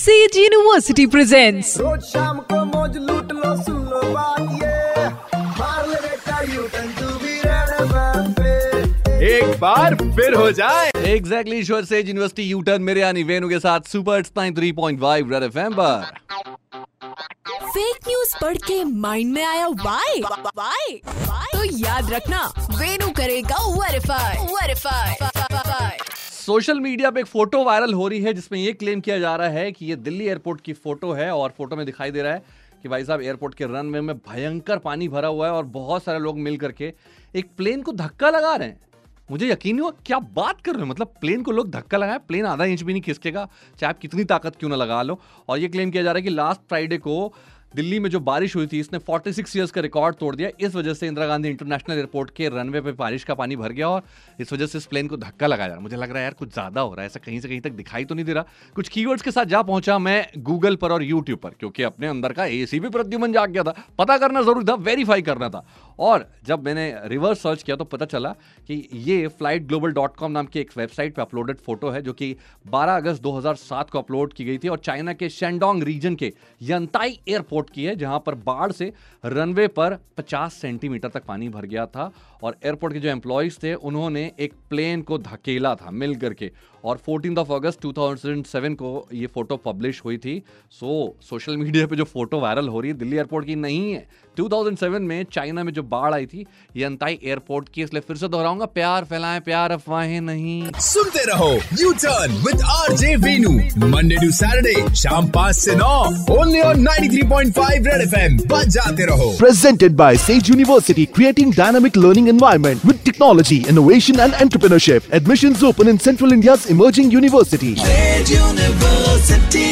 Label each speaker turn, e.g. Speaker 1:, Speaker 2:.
Speaker 1: Says university presents
Speaker 2: रोज शाम को मौज लूट लो सुन लो बात ये। मार ले बेटा U turn to be Red FM पे
Speaker 3: एक बार फिर हो जाए। एग्जैक्टली श्योर से यूनिवर्सिटी यू टर्न मेरे यानी वेनु के साथ super nine three point five Red FM पर।
Speaker 1: फेक न्यूज़ पढ़ के माइंड में आया वाई वाई तो याद रखना वेनु करेगा वेरीफाई वेरीफाई
Speaker 3: सोशल मीडिया पे एक फ़ोटो वायरल हो रही है, जिसमें ये क्लेम किया जा रहा है कि ये दिल्ली एयरपोर्ट की फ़ोटो है और फ़ोटो में दिखाई दे रहा है कि भाई साहब, एयरपोर्ट के रनवे में भयंकर पानी भरा हुआ है और बहुत सारे लोग मिल करके एक प्लेन को धक्का लगा रहे हैं। मुझे यकीन नहीं हुआ, क्या बात कर रहे हो? मतलब प्लेन को लोग धक्का लगाए प्लेन आधा इंच भी नहीं खिसकेगा, चाहे आप कितनी ताकत क्यों ना लगा लो। और ये क्लेम किया जा रहा है कि लास्ट फ्राइडे को दिल्ली में जो बारिश हुई थी, इसने 46 सिक्स ईयर्स का रिकॉर्ड तोड़ दिया। इस वजह से इंदिरा गांधी इंटरनेशनल एयरपोर्ट के रनवे पे बारिश का पानी भर गया और इस वजह से इस प्लेन को धक्का लगा जा मुझे लग रहा है यार कुछ ज़्यादा हो रहा है, ऐसा कहीं से कहीं तक दिखाई तो नहीं दे रहा। कुछ कीवर्ड्स के साथ जा पहुँचा मैं गूगल पर और यूट्यूब पर, क्योंकि अपने अंदर का एसी भी प्रद्युमन जाग गया था। पता करना ज़रूरी था वेरीफाई करना था। और जब मैंने रिवर्स सर्च किया तो पता चला कि ये फ़्लाइट ग्लोबल डॉट कॉम नाम की एक वेबसाइट पे अपलोडेड फ़ोटो है, जो कि 12 अगस्त 2007 को अपलोड की गई थी और चाइना के शेंडोंग रीजन के यंताई एयरपोर्ट की है, जहाँ पर बाढ़ से रनवे पर 50 सेंटीमीटर तक पानी भर गया था और एयरपोर्ट के जो एम्प्लॉयज़ थे, उन्होंने एक प्लेन को धकेला था मिल करके और फोर्टीन ऑफ़ अगस्त 2007 को ये फ़ोटो पब्लिश हुई थी। सो सोशल मीडिया पे जो फ़ोटो वायरल हो रही है, दिल्ली एयरपोर्ट की नहीं है। 2007 में चाइना में जो बाढ़ आई थी ये अंताई एयरपोर्ट की इसलिए फिर से दोहराऊँगा प्यार फैलाएँ प्यार अफवाहें नहीं
Speaker 4: सुनते रहो U turn with R J Venu Monday to Saturday शाम पाँच से नौ ओनली ऑन 93.5 रेड एफएम बजाते रहो
Speaker 5: Presented by Sage University, creating dynamic learning environment with technology, innovation and entrepreneurship. Admissions open in Central India's emerging university.
Speaker 2: University